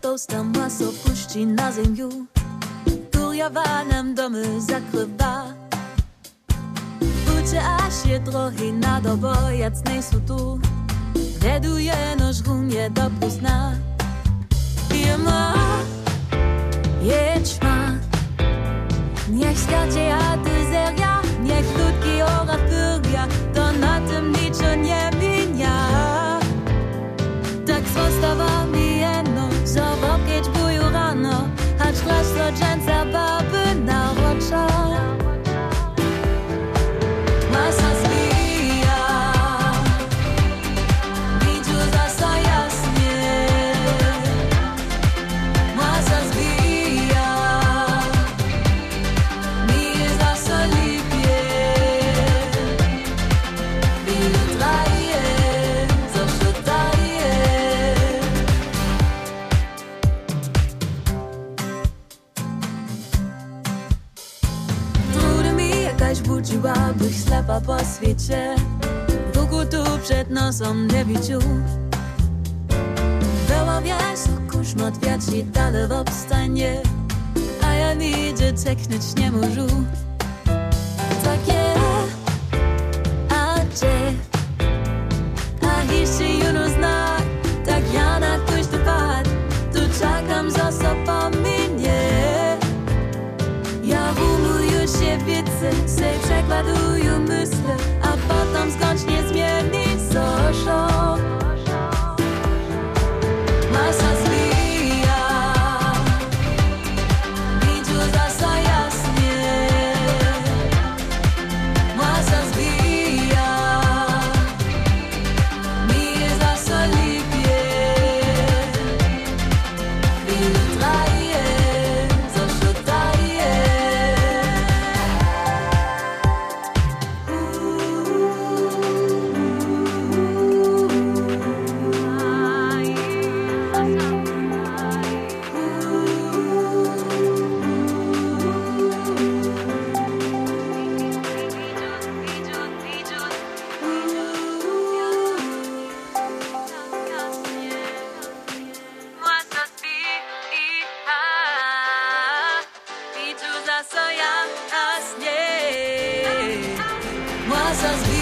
tosta masa opušti na zemlju. Kurjava nam dom zakrva. Vuče až je drohy na dobojac nejsou sutu. Veduje nož rum mi jakaś budziła, bych ślepa po świecie Wokół tu przed nie widział Była wiesz, kuszmot wiaci dalej w obstanie. A ja nigdzie technić nie możу Takie, do you us be